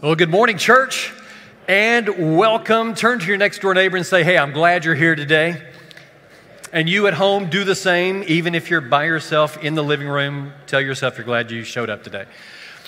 Well, good morning, church, and welcome. Turn to your next door neighbor and say, Hey, I'm glad you're here today. And you at home, do the same, even if you're by yourself in the living room. Tell yourself you're glad you showed up today.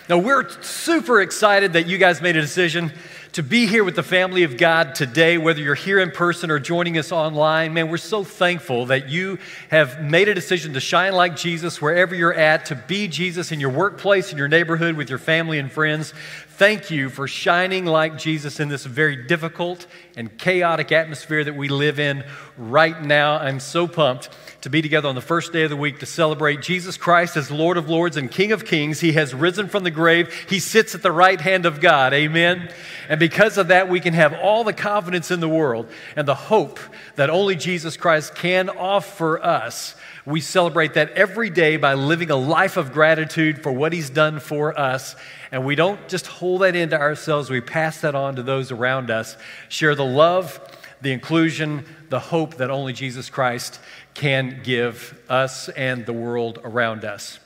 Now, we're super excited that you guys made a decision to be here with the family of God today, whether you're here in person or joining us online. Man, we're so thankful that you have made a decision to shine like Jesus wherever you're at, to be Jesus in your workplace, in your neighborhood, with your family and friends. Thank you for shining like Jesus in this very difficult and chaotic atmosphere that we live in right now. I'm so pumped to be together on the first day of the week to celebrate Jesus Christ as Lord of Lords and King of Kings. He has risen from the grave, He sits at the right hand of God. Amen. And because of that, we can have all the confidence in the world and the hope that only Jesus Christ can offer us. We celebrate that every day by living a life of gratitude for what He's done for us. And we don't just hold that into ourselves, we pass that on to those around us. Share the love, the inclusion, the hope that only Jesus Christ can give us and the world around us.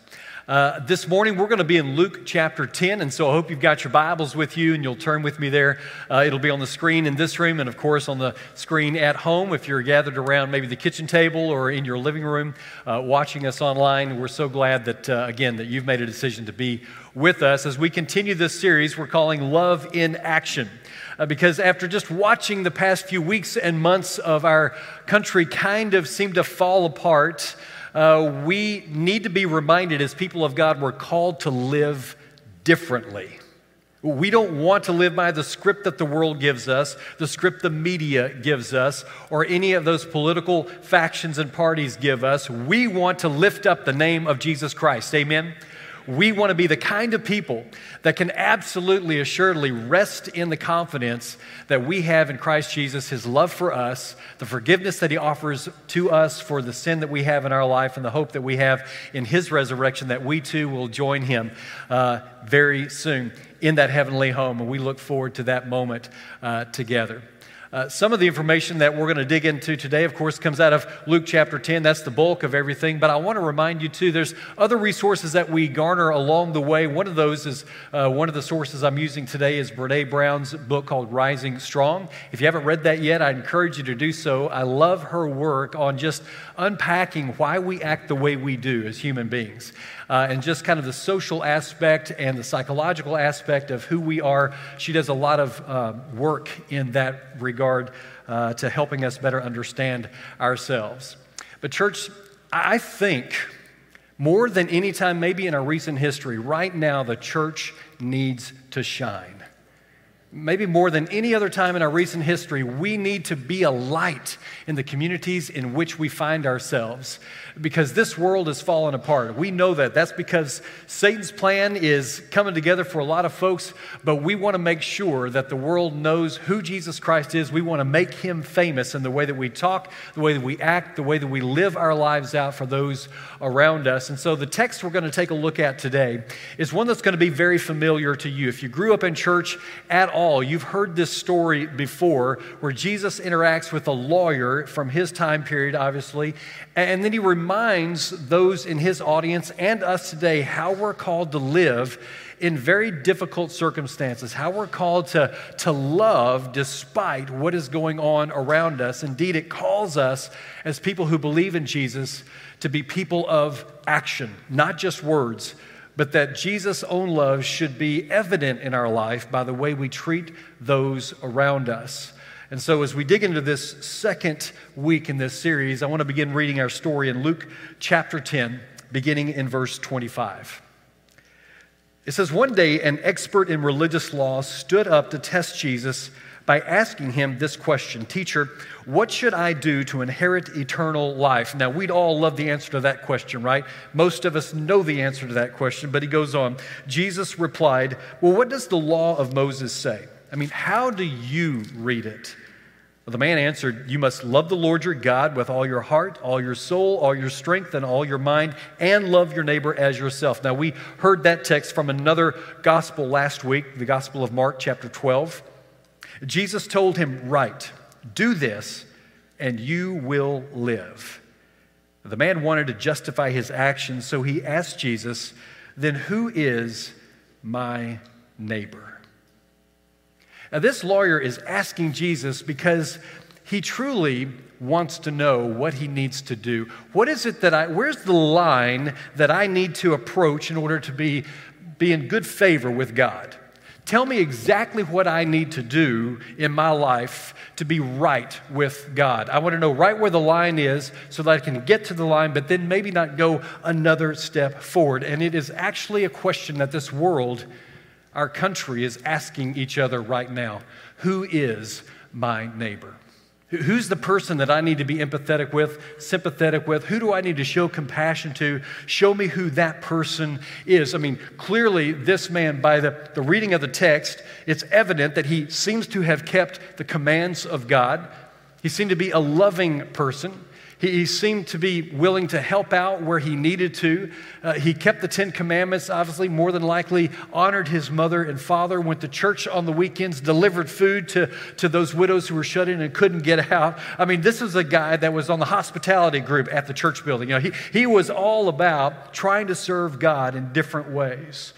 Uh, this morning, we're going to be in Luke chapter 10, and so I hope you've got your Bibles with you and you'll turn with me there. Uh, it'll be on the screen in this room, and of course, on the screen at home if you're gathered around maybe the kitchen table or in your living room uh, watching us online. We're so glad that, uh, again, that you've made a decision to be with us as we continue this series we're calling Love in Action. Uh, because after just watching the past few weeks and months of our country kind of seem to fall apart, uh, we need to be reminded as people of God, we're called to live differently. We don't want to live by the script that the world gives us, the script the media gives us, or any of those political factions and parties give us. We want to lift up the name of Jesus Christ. Amen. We want to be the kind of people that can absolutely, assuredly rest in the confidence that we have in Christ Jesus, His love for us, the forgiveness that He offers to us for the sin that we have in our life, and the hope that we have in His resurrection that we too will join Him uh, very soon in that heavenly home. And we look forward to that moment uh, together. Uh, some of the information that we're going to dig into today, of course, comes out of Luke chapter 10. That's the bulk of everything. But I want to remind you, too, there's other resources that we garner along the way. One of those is uh, one of the sources I'm using today is Brene Brown's book called Rising Strong. If you haven't read that yet, I encourage you to do so. I love her work on just unpacking why we act the way we do as human beings uh, and just kind of the social aspect and the psychological aspect of who we are. She does a lot of uh, work in that regard uh, to helping us better understand ourselves. But, church, I think more than any time, maybe in our recent history, right now the church needs to shine maybe more than any other time in our recent history, we need to be a light in the communities in which we find ourselves because this world is falling apart. We know that. That's because Satan's plan is coming together for a lot of folks, but we want to make sure that the world knows who Jesus Christ is. We want to make him famous in the way that we talk, the way that we act, the way that we live our lives out for those around us. And so the text we're going to take a look at today is one that's going to be very familiar to you. If you grew up in church at all, you've heard this story before where Jesus interacts with a lawyer from his time period, obviously, and then he reminds those in his audience and us today how we're called to live in very difficult circumstances, how we're called to, to love despite what is going on around us. Indeed, it calls us as people who believe in Jesus to be people of action, not just words but that Jesus' own love should be evident in our life by the way we treat those around us. And so, as we dig into this second week in this series, I want to begin reading our story in Luke chapter 10, beginning in verse 25. It says, One day, an expert in religious law stood up to test Jesus by asking him this question Teacher, what should I do to inherit eternal life? Now, we'd all love the answer to that question, right? Most of us know the answer to that question, but he goes on. Jesus replied, Well, what does the law of Moses say? I mean, how do you read it? Well, the man answered, You must love the Lord your God with all your heart, all your soul, all your strength, and all your mind, and love your neighbor as yourself. Now, we heard that text from another gospel last week, the Gospel of Mark, chapter 12. Jesus told him, Right, do this, and you will live. The man wanted to justify his actions, so he asked Jesus, Then who is my neighbor? Now, this lawyer is asking Jesus because he truly wants to know what he needs to do. What is it that I, where's the line that I need to approach in order to be, be in good favor with God? Tell me exactly what I need to do in my life to be right with God. I want to know right where the line is so that I can get to the line, but then maybe not go another step forward. And it is actually a question that this world, our country, is asking each other right now Who is my neighbor? Who's the person that I need to be empathetic with, sympathetic with? Who do I need to show compassion to? Show me who that person is. I mean, clearly, this man, by the, the reading of the text, it's evident that he seems to have kept the commands of God. He seemed to be a loving person. He, he seemed to be willing to help out where he needed to. Uh, he kept the Ten Commandments, obviously, more than likely, honored his mother and father, went to church on the weekends, delivered food to, to those widows who were shut in and couldn't get out. I mean, this is a guy that was on the hospitality group at the church building. You know, he, he was all about trying to serve God in different ways.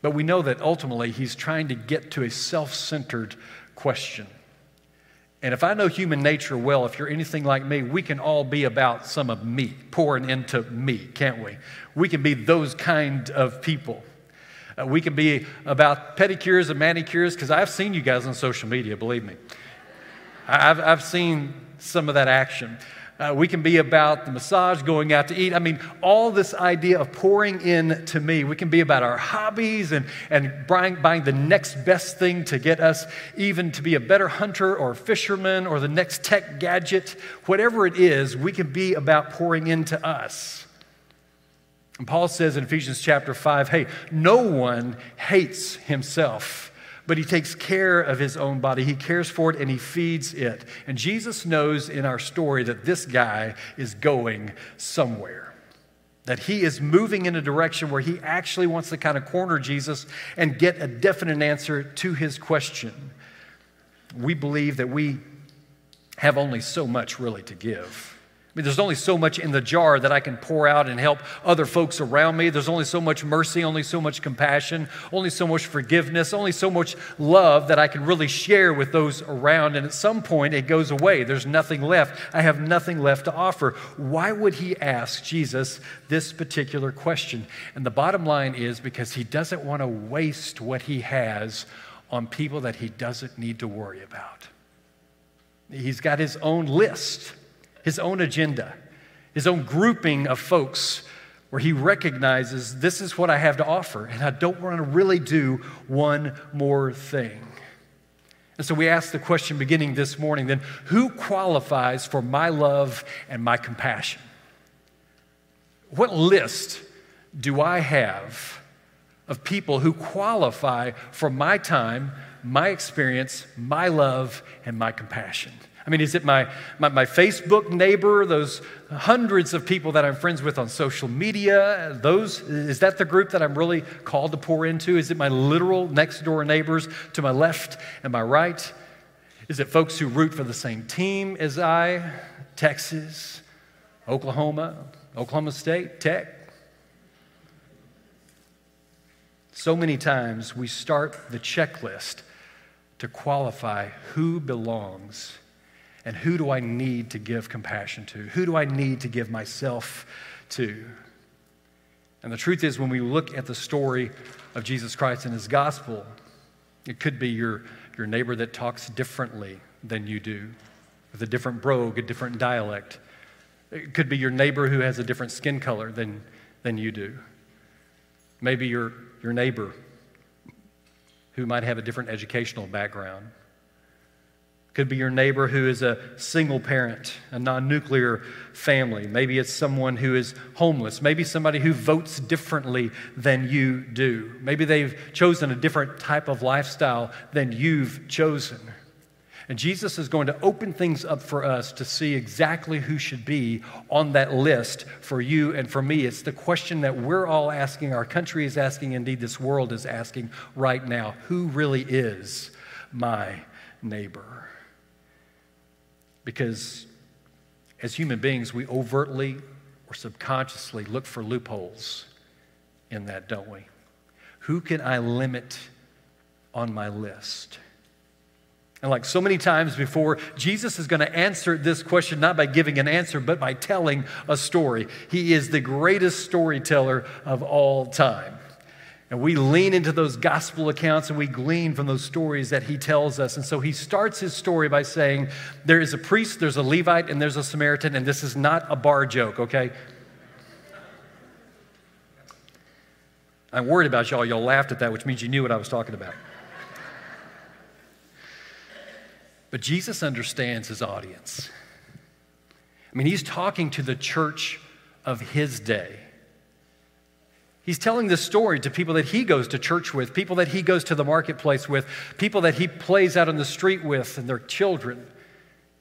But we know that ultimately he's trying to get to a self centered question. And if I know human nature well, if you're anything like me, we can all be about some of me, pouring into me, can't we? We can be those kind of people. Uh, we can be about pedicures and manicures, because I've seen you guys on social media, believe me. I've, I've seen some of that action. Uh, we can be about the massage, going out to eat. I mean, all this idea of pouring in to me. We can be about our hobbies and, and buying, buying the next best thing to get us even to be a better hunter or fisherman or the next tech gadget. Whatever it is, we can be about pouring into us. And Paul says in Ephesians chapter 5 hey, no one hates himself but he takes care of his own body. He cares for it and he feeds it. And Jesus knows in our story that this guy is going somewhere. That he is moving in a direction where he actually wants to kind of corner Jesus and get a definite answer to his question. We believe that we have only so much really to give mean, there's only so much in the jar that I can pour out and help other folks around me. There's only so much mercy, only so much compassion, only so much forgiveness, only so much love that I can really share with those around. And at some point, it goes away. There's nothing left. I have nothing left to offer. Why would he ask Jesus this particular question? And the bottom line is because he doesn't want to waste what he has on people that he doesn't need to worry about. He's got his own list his own agenda, his own grouping of folks where he recognizes this is what I have to offer, and I don't want to really do one more thing. And so we ask the question beginning this morning then who qualifies for my love and my compassion? What list do I have of people who qualify for my time, my experience, my love, and my compassion? I mean, is it my, my, my, Facebook neighbor, those hundreds of people that I'm friends with on social media? Those, is that the group that I'm really called to pour into? Is it my literal next door neighbors to my left and my right? Is it folks who root for the same team as I? Texas, Oklahoma, Oklahoma State, Tech? So many times we start the checklist to qualify who belongs and who do I need to give compassion to? Who do I need to give myself to? And the truth is, when we look at the story of Jesus Christ and his gospel, it could be your, your neighbor that talks differently than you do, with a different brogue, a different dialect. It could be your neighbor who has a different skin color than, than you do. Maybe your, your neighbor who might have a different educational background. Could be your neighbor who is a single parent, a non nuclear family. Maybe it's someone who is homeless. Maybe somebody who votes differently than you do. Maybe they've chosen a different type of lifestyle than you've chosen. And Jesus is going to open things up for us to see exactly who should be on that list for you and for me. It's the question that we're all asking, our country is asking, indeed, this world is asking right now who really is my neighbor? Because as human beings, we overtly or subconsciously look for loopholes in that, don't we? Who can I limit on my list? And like so many times before, Jesus is going to answer this question not by giving an answer, but by telling a story. He is the greatest storyteller of all time. And we lean into those gospel accounts and we glean from those stories that he tells us. And so he starts his story by saying, There is a priest, there's a Levite, and there's a Samaritan, and this is not a bar joke, okay? I'm worried about y'all. Y'all laughed at that, which means you knew what I was talking about. But Jesus understands his audience. I mean, he's talking to the church of his day. He's telling this story to people that he goes to church with, people that he goes to the marketplace with, people that he plays out on the street with, and their children.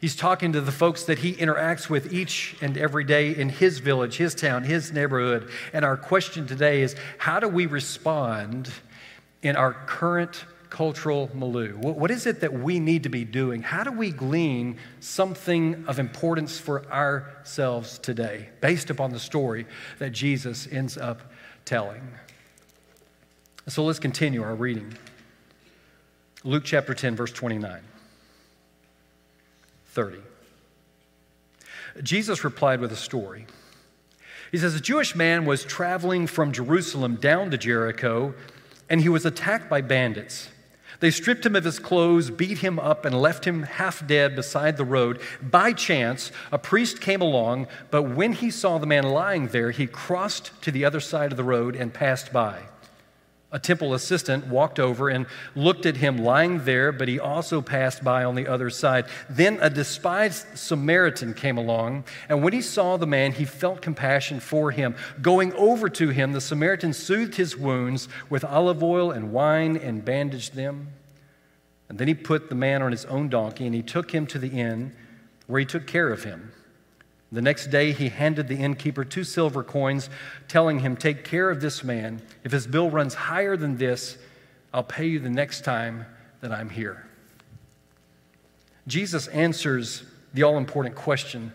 He's talking to the folks that he interacts with each and every day in his village, his town, his neighborhood. And our question today is how do we respond in our current cultural milieu? What is it that we need to be doing? How do we glean something of importance for ourselves today based upon the story that Jesus ends up telling? So let's continue our reading. Luke chapter 10, verse 29. 30. Jesus replied with a story. He says, A Jewish man was traveling from Jerusalem down to Jericho, and he was attacked by bandits. They stripped him of his clothes, beat him up, and left him half dead beside the road. By chance, a priest came along, but when he saw the man lying there, he crossed to the other side of the road and passed by. A temple assistant walked over and looked at him lying there, but he also passed by on the other side. Then a despised Samaritan came along, and when he saw the man, he felt compassion for him. Going over to him, the Samaritan soothed his wounds with olive oil and wine and bandaged them. And then he put the man on his own donkey, and he took him to the inn where he took care of him. The next day, he handed the innkeeper two silver coins, telling him, Take care of this man. If his bill runs higher than this, I'll pay you the next time that I'm here. Jesus answers the all important question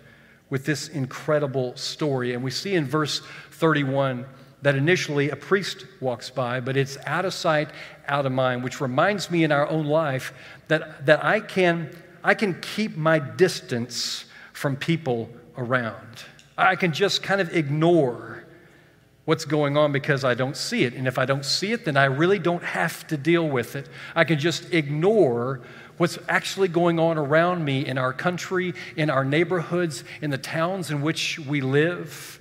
with this incredible story. And we see in verse 31 that initially a priest walks by, but it's out of sight, out of mind, which reminds me in our own life that, that I, can, I can keep my distance from people around. I can just kind of ignore what's going on because I don't see it. And if I don't see it, then I really don't have to deal with it. I can just ignore what's actually going on around me in our country, in our neighborhoods, in the towns in which we live.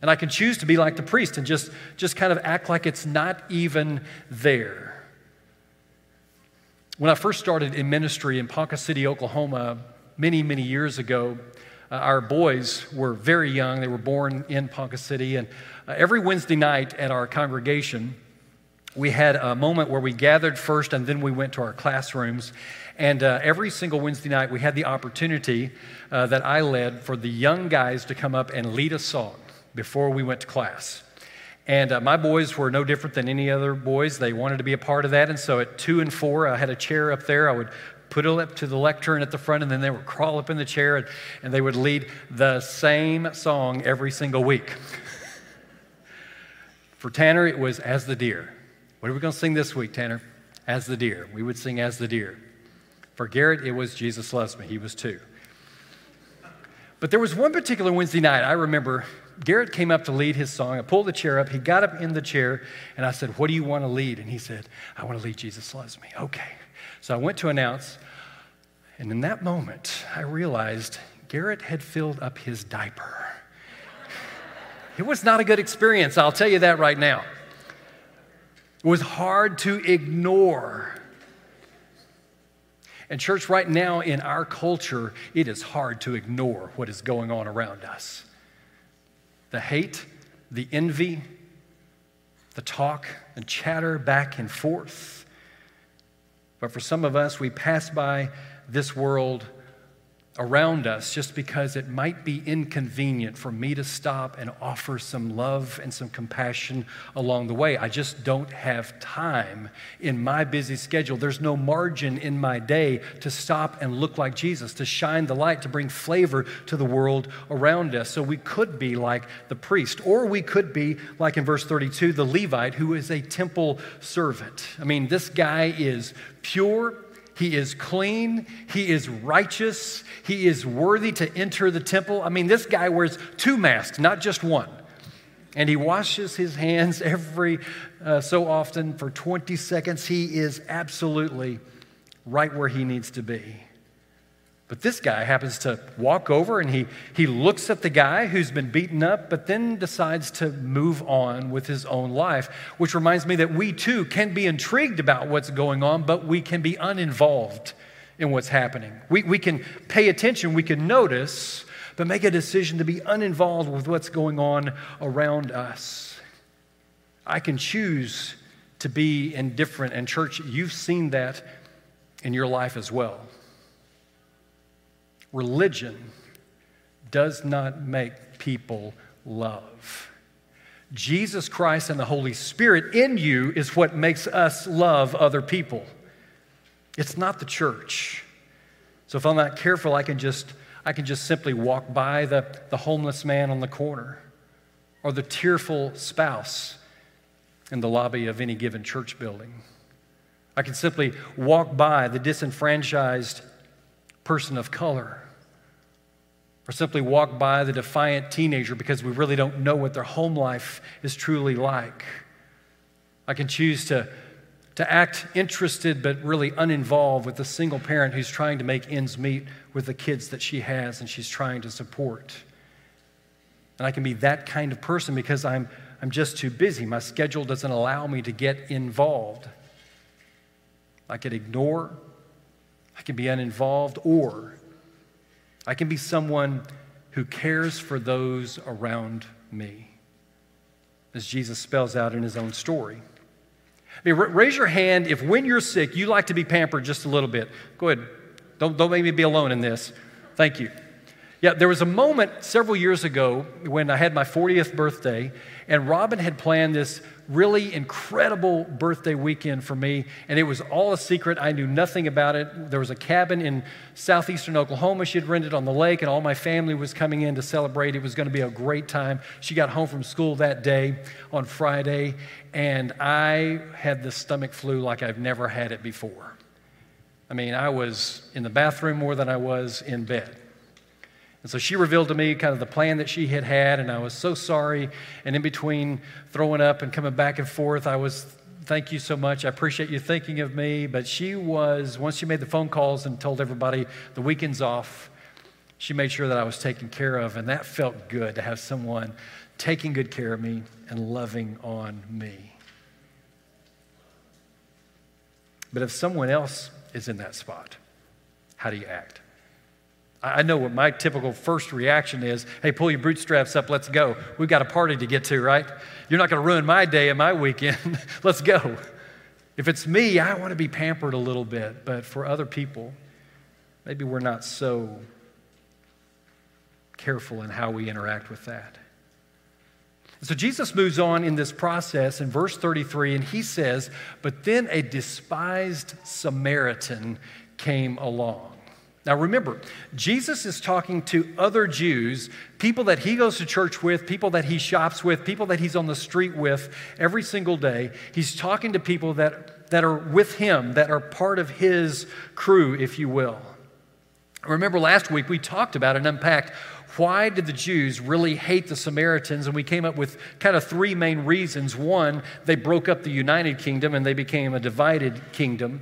And I can choose to be like the priest and just, just kind of act like it's not even there. When I first started in ministry in Ponca City, Oklahoma, many, many years ago, uh, our boys were very young. They were born in Ponca City. And uh, every Wednesday night at our congregation, we had a moment where we gathered first and then we went to our classrooms. And uh, every single Wednesday night, we had the opportunity uh, that I led for the young guys to come up and lead a song before we went to class. And uh, my boys were no different than any other boys. They wanted to be a part of that. And so at two and four, I had a chair up there. I would put it up to the lectern at the front, and then they would crawl up in the chair and, and they would lead the same song every single week. For Tanner, it was As the Deer. What are we going to sing this week, Tanner? As the Deer. We would sing As the Deer. For Garrett, it was Jesus Loves Me. He was two. But there was one particular Wednesday night I remember Garrett came up to lead his song. I pulled the chair up. He got up in the chair, and I said, What do you want to lead? And he said, I want to lead Jesus Loves Me. Okay. So I went to announce, and in that moment, I realized Garrett had filled up his diaper. It was not a good experience, I'll tell you that right now. It was hard to ignore. And, church, right now in our culture, it is hard to ignore what is going on around us the hate, the envy, the talk and chatter back and forth. But for some of us, we pass by this world around us just because it might be inconvenient for me to stop and offer some love and some compassion along the way. I just don't have time in my busy schedule. There's no margin in my day to stop and look like Jesus, to shine the light, to bring flavor to the world around us. So we could be like the priest, or we could be like in verse 32, the Levite who is a temple servant. I mean, this guy is pure he is clean. He is righteous. He is worthy to enter the temple. I mean, this guy wears two masks, not just one. And he washes his hands every uh, so often for 20 seconds. He is absolutely right where he needs to be. But this guy happens to walk over and he, he looks at the guy who's been beaten up, but then decides to move on with his own life, which reminds me that we too can be intrigued about what's going on, but we can be uninvolved in what's happening. We, we can pay attention, we can notice, but make a decision to be uninvolved with what's going on around us. I can choose to be indifferent, and church, you've seen that in your life as well. Religion does not make people love. Jesus Christ and the Holy Spirit in you is what makes us love other people. It's not the church. So if I'm not careful, I can just, I can just simply walk by the, the homeless man on the corner or the tearful spouse in the lobby of any given church building. I can simply walk by the disenfranchised person of color or simply walk by the defiant teenager because we really don't know what their home life is truly like. I can choose to, to act interested but really uninvolved with the single parent who's trying to make ends meet with the kids that she has and she's trying to support. And I can be that kind of person because I'm, I'm just too busy. My schedule doesn't allow me to get involved. I could ignore, I can be uninvolved, or I can be someone who cares for those around me, as Jesus spells out in his own story. I mean, raise your hand if when you're sick, you like to be pampered just a little bit. Go ahead. Don't, don't make me be alone in this. Thank you. Yeah, there was a moment several years ago when I had my 40th birthday, and Robin had planned this really incredible birthday weekend for me, and it was all a secret. I knew nothing about it. There was a cabin in southeastern Oklahoma she had rented on the lake, and all my family was coming in to celebrate. It was going to be a great time. She got home from school that day on Friday, and I had the stomach flu like I've never had it before. I mean, I was in the bathroom more than I was in bed. And so she revealed to me kind of the plan that she had had, and I was so sorry. And in between throwing up and coming back and forth, I was, thank you so much. I appreciate you thinking of me. But she was, once she made the phone calls and told everybody the weekend's off, she made sure that I was taken care of. And that felt good to have someone taking good care of me and loving on me. But if someone else is in that spot, how do you act? I know what my typical first reaction is hey, pull your bootstraps up, let's go. We've got a party to get to, right? You're not going to ruin my day and my weekend. let's go. If it's me, I want to be pampered a little bit, but for other people, maybe we're not so careful in how we interact with that. So Jesus moves on in this process in verse 33, and he says, But then a despised Samaritan came along. Now remember, Jesus is talking to other Jews, people that he goes to church with, people that he shops with, people that he's on the street with every single day. He's talking to people that, that are with him, that are part of his crew, if you will. Remember last week we talked about and unpacked why did the Jews really hate the Samaritans? And we came up with kind of three main reasons. One, they broke up the united kingdom and they became a divided kingdom.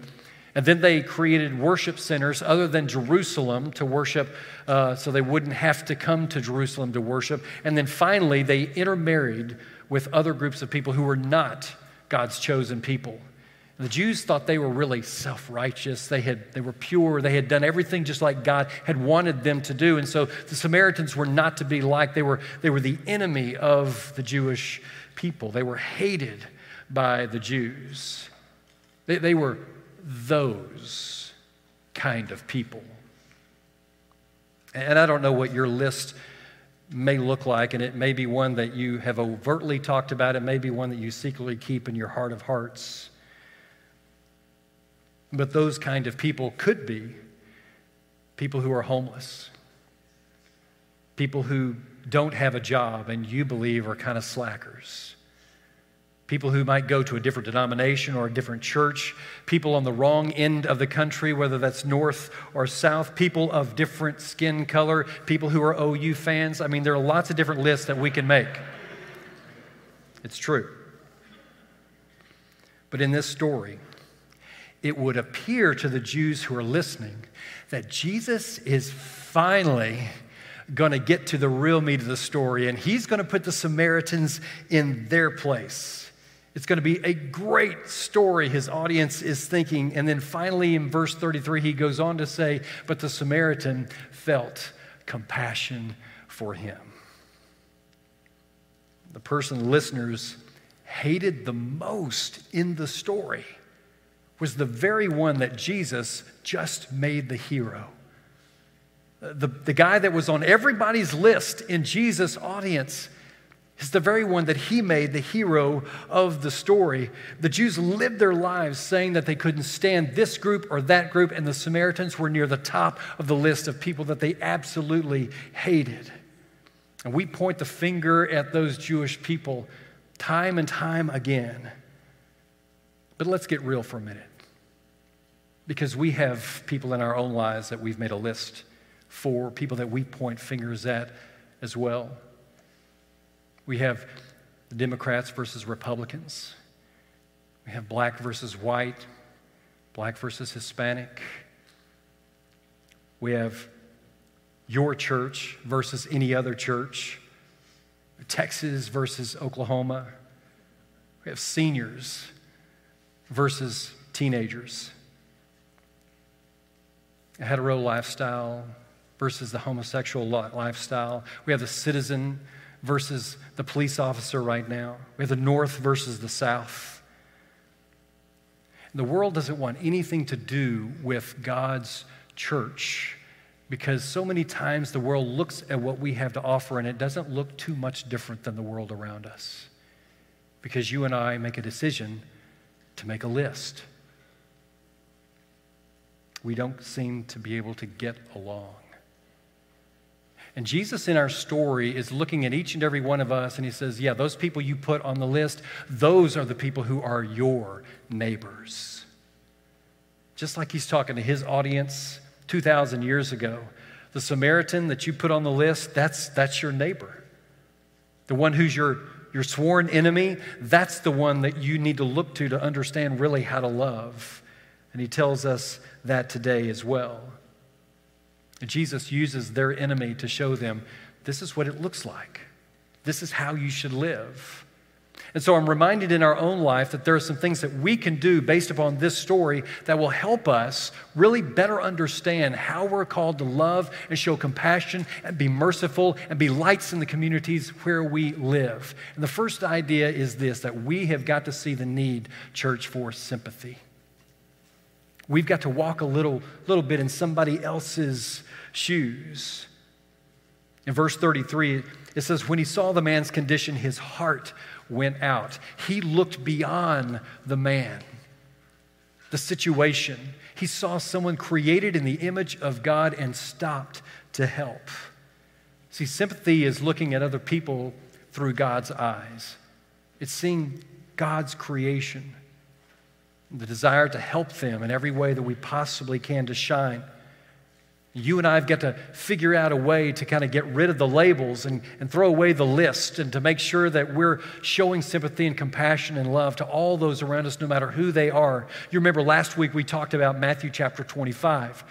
And then they created worship centers other than Jerusalem to worship, uh, so they wouldn't have to come to Jerusalem to worship. And then finally, they intermarried with other groups of people who were not God's chosen people. The Jews thought they were really self righteous. They, had, they were pure. They had done everything just like God had wanted them to do. And so the Samaritans were not to be like. They were, they were the enemy of the Jewish people. They were hated by the Jews. They were those kind of people. And I don't know what your list may look like, and it may be one that you have overtly talked about, it may be one that you secretly keep in your heart of hearts. But those kind of people could be people who are homeless, people who don't have a job and you believe are kind of slackers people who might go to a different denomination or a different church, people on the wrong end of the country, whether that's north or south, people of different skin color, people who are OU fans. I mean, there are lots of different lists that we can make. It's true. But in this story, it would appear to the Jews who are listening that Jesus is finally going to get to the real meat of the story, and he's going to put the Samaritans in their place. It's going to be a great story, his audience is thinking. And then finally, in verse 33, he goes on to say, But the Samaritan felt compassion for him. The person listeners hated the most in the story was the very one that Jesus just made the hero. The, the guy that was on everybody's list in Jesus' audience is the very one that he made the hero of the story. The Jews lived their lives saying that they couldn't stand this group or that group, and the Samaritans were near the top of the list of people that they absolutely hated. And we point the finger at those Jewish people time and time again. But let's get real for a minute. Because we have people in our own lives that we've made a list for, people that we point fingers at as well. We have the Democrats versus Republicans. We have black versus white, black versus Hispanic. We have your church versus any other church, Texas versus Oklahoma. We have seniors versus teenagers, a hetero lifestyle versus the homosexual lifestyle. We have the citizen versus the police officer right now. We have the North versus the South. The world doesn't want anything to do with God's church because so many times the world looks at what we have to offer and it doesn't look too much different than the world around us. Because you and I make a decision to make a list. We don't seem to be able to get along. And Jesus in our story is looking at each and every one of us and he says, Yeah, those people you put on the list, those are the people who are your neighbors. Just like he's talking to his audience 2,000 years ago. The Samaritan that you put on the list, that's, that's your neighbor. The one who's your, your sworn enemy, that's the one that you need to look to to understand really how to love. And he tells us that today as well. Jesus uses their enemy to show them this is what it looks like. This is how you should live. And so I'm reminded in our own life that there are some things that we can do based upon this story that will help us really better understand how we're called to love and show compassion and be merciful and be lights in the communities where we live. And the first idea is this that we have got to see the need, church, for sympathy. We've got to walk a little, little bit in somebody else's shoes. In verse 33, it says, When he saw the man's condition, his heart went out. He looked beyond the man, the situation. He saw someone created in the image of God and stopped to help. See, sympathy is looking at other people through God's eyes, it's seeing God's creation, the desire to help them in every way that we possibly can to shine. You and I have got to figure out a way to kind of get rid of the labels and, and throw away the list and to make sure that we're showing sympathy and compassion and love to all those around us, no matter who they are. You remember last week we talked about Matthew chapter 25.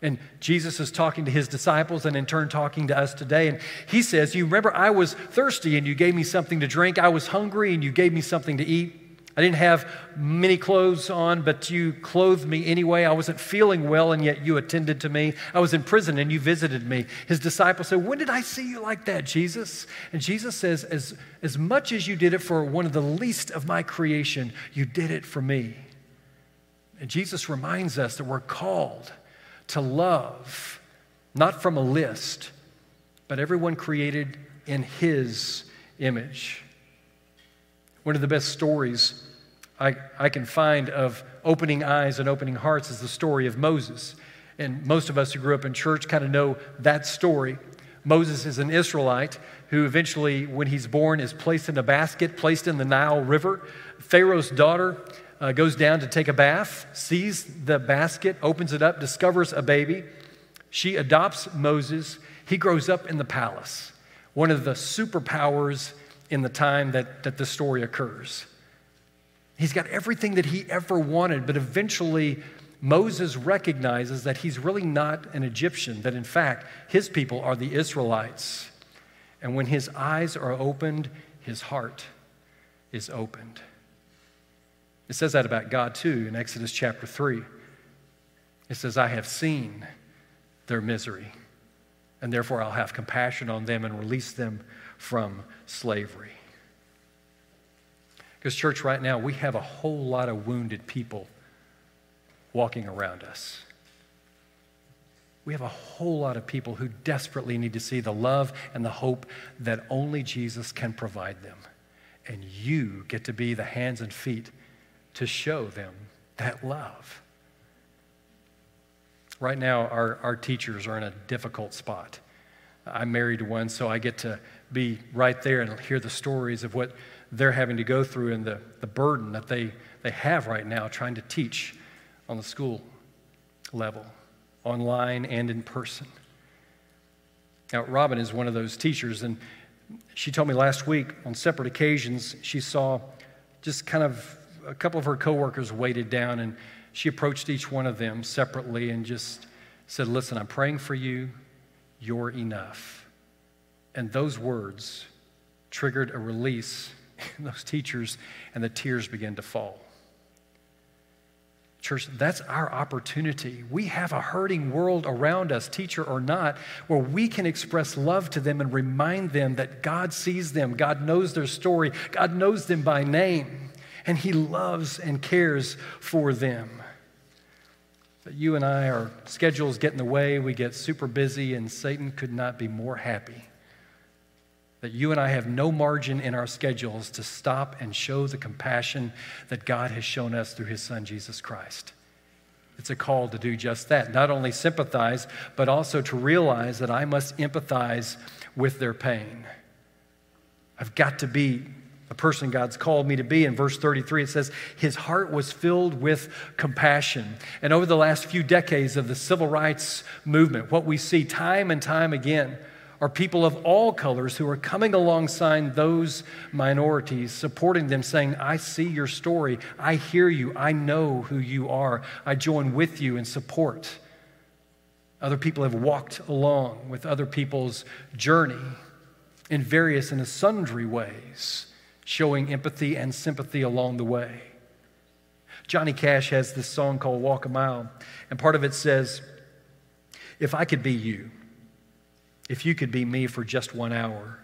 And Jesus is talking to his disciples and in turn talking to us today. And he says, You remember, I was thirsty and you gave me something to drink. I was hungry and you gave me something to eat. I didn't have many clothes on, but you clothed me anyway. I wasn't feeling well, and yet you attended to me. I was in prison, and you visited me. His disciples said, When did I see you like that, Jesus? And Jesus says, As, as much as you did it for one of the least of my creation, you did it for me. And Jesus reminds us that we're called to love not from a list, but everyone created in His image. One of the best stories I, I can find of opening eyes and opening hearts is the story of Moses. And most of us who grew up in church kind of know that story. Moses is an Israelite who eventually, when he's born, is placed in a basket, placed in the Nile River. Pharaoh's daughter uh, goes down to take a bath, sees the basket, opens it up, discovers a baby. She adopts Moses. He grows up in the palace, one of the superpowers in the time that, that this story occurs. He's got everything that he ever wanted, but eventually Moses recognizes that he's really not an Egyptian, that in fact, his people are the Israelites. And when his eyes are opened, his heart is opened. It says that about God too in Exodus chapter 3. It says, I have seen their misery, and therefore I'll have compassion on them and release them from slavery. Because, church, right now, we have a whole lot of wounded people walking around us. We have a whole lot of people who desperately need to see the love and the hope that only Jesus can provide them. And you get to be the hands and feet to show them that love. Right now, our, our teachers are in a difficult spot. I'm married to one, so I get to be right there and hear the stories of what they're having to go through and the, the burden that they, they have right now trying to teach on the school level, online and in person. Now, Robin is one of those teachers, and she told me last week on separate occasions she saw just kind of a couple of her coworkers weighted down, and she approached each one of them separately and just said, Listen, I'm praying for you. You're enough. And those words triggered a release in those teachers, and the tears began to fall. Church, that's our opportunity. We have a hurting world around us, teacher or not, where we can express love to them and remind them that God sees them, God knows their story, God knows them by name, and He loves and cares for them. But you and I, our schedules get in the way, we get super busy, and Satan could not be more happy that you and I have no margin in our schedules to stop and show the compassion that God has shown us through his son, Jesus Christ. It's a call to do just that. Not only sympathize, but also to realize that I must empathize with their pain. I've got to be a person God's called me to be. In verse 33, it says, His heart was filled with compassion. And over the last few decades of the civil rights movement, what we see time and time again are people of all colors who are coming alongside those minorities, supporting them, saying, I see your story. I hear you. I know who you are. I join with you in support. Other people have walked along with other people's journey in various and sundry ways, showing empathy and sympathy along the way. Johnny Cash has this song called Walk a Mile, and part of it says, If I could be you, if you could be me for just one hour,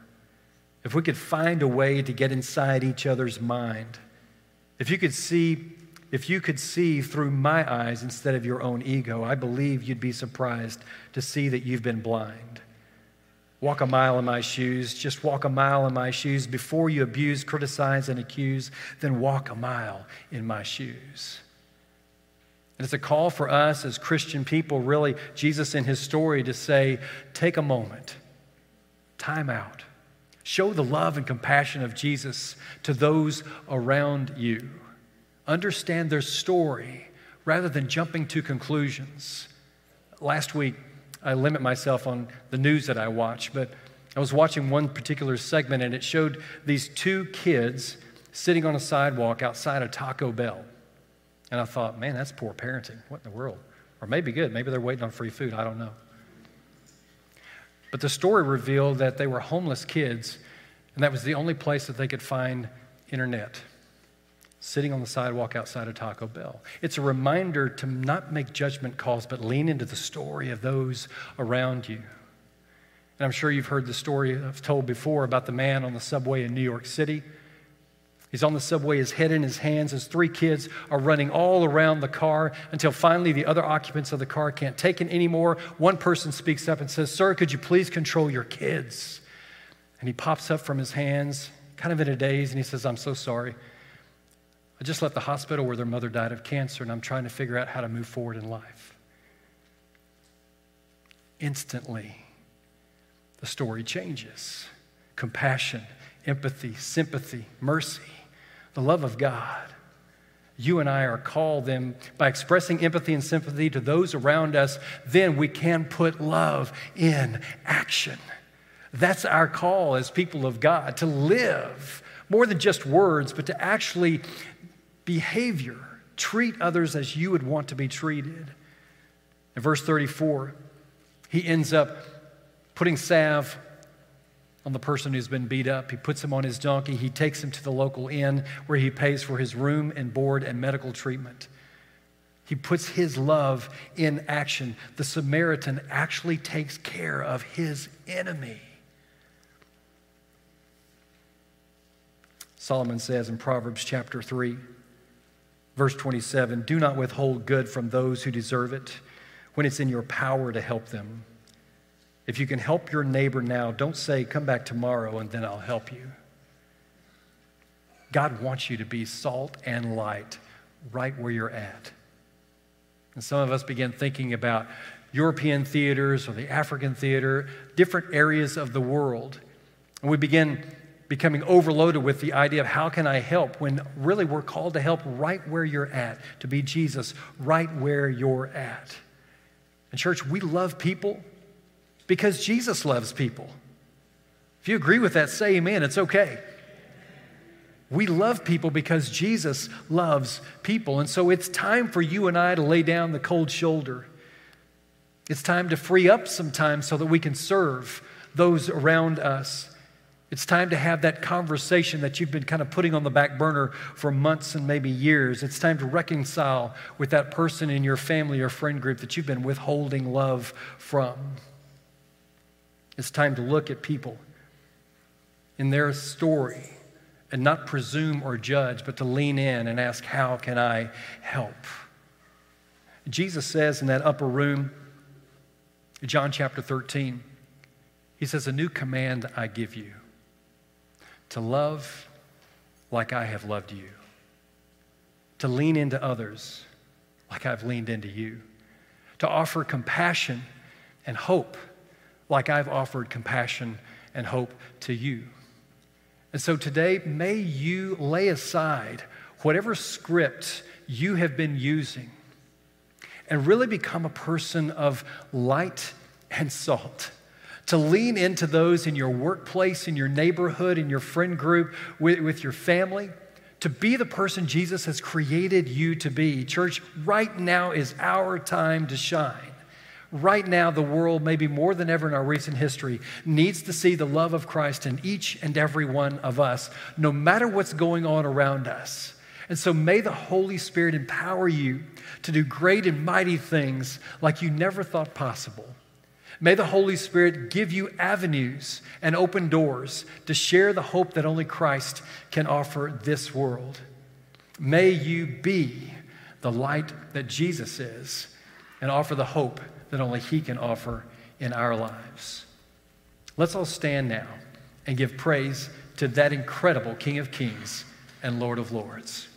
if we could find a way to get inside each other's mind, if you could see if you could see through my eyes instead of your own ego, I believe you'd be surprised to see that you've been blind. Walk a mile in my shoes, just walk a mile in my shoes. Before you abuse, criticize, and accuse, then walk a mile in my shoes. And it's a call for us as Christian people, really, Jesus in his story, to say, take a moment, time out. Show the love and compassion of Jesus to those around you. Understand their story rather than jumping to conclusions. Last week, I limit myself on the news that I watch, but I was watching one particular segment and it showed these two kids sitting on a sidewalk outside a Taco Bell. And I thought, man, that's poor parenting. What in the world? Or maybe good. Maybe they're waiting on free food. I don't know. But the story revealed that they were homeless kids, and that was the only place that they could find internet, sitting on the sidewalk outside of Taco Bell. It's a reminder to not make judgment calls, but lean into the story of those around you. And I'm sure you've heard the story I've told before about the man on the subway in New York City He's on the subway, his head in his hands. His three kids are running all around the car until finally the other occupants of the car can't take it anymore. One person speaks up and says, Sir, could you please control your kids? And he pops up from his hands, kind of in a daze, and he says, I'm so sorry. I just left the hospital where their mother died of cancer, and I'm trying to figure out how to move forward in life. Instantly, the story changes compassion, empathy, sympathy, mercy the love of God. You and I are called then by expressing empathy and sympathy to those around us, then we can put love in action. That's our call as people of God to live more than just words, but to actually behavior, treat others as you would want to be treated. In verse 34, he ends up putting salve on the person who's been beat up. He puts him on his donkey. He takes him to the local inn where he pays for his room and board and medical treatment. He puts his love in action. The Samaritan actually takes care of his enemy. Solomon says in Proverbs chapter 3, verse 27 Do not withhold good from those who deserve it when it's in your power to help them. If you can help your neighbor now, don't say, come back tomorrow and then I'll help you. God wants you to be salt and light right where you're at. And some of us begin thinking about European theaters or the African theater, different areas of the world. And we begin becoming overloaded with the idea of how can I help when really we're called to help right where you're at, to be Jesus right where you're at. And, church, we love people because Jesus loves people. If you agree with that, say amen. It's okay. We love people because Jesus loves people. And so it's time for you and I to lay down the cold shoulder. It's time to free up some time so that we can serve those around us. It's time to have that conversation that you've been kind of putting on the back burner for months and maybe years. It's time to reconcile with that person in your family or friend group that you've been withholding love from. It's time to look at people in their story and not presume or judge, but to lean in and ask, How can I help? Jesus says in that upper room, John chapter 13, he says, A new command I give you to love like I have loved you, to lean into others like I've leaned into you, to offer compassion and hope like I've offered compassion and hope to you. And so today, may you lay aside whatever script you have been using and really become a person of light and salt. To lean into those in your workplace, in your neighborhood, in your friend group, with, with your family, to be the person Jesus has created you to be. Church, right now is our time to shine. Right now, the world, maybe more than ever in our recent history, needs to see the love of Christ in each and every one of us, no matter what's going on around us. And so, may the Holy Spirit empower you to do great and mighty things like you never thought possible. May the Holy Spirit give you avenues and open doors to share the hope that only Christ can offer this world. May you be the light that Jesus is and offer the hope that only He can offer in our lives. Let's all stand now and give praise to that incredible King of Kings and Lord of Lords.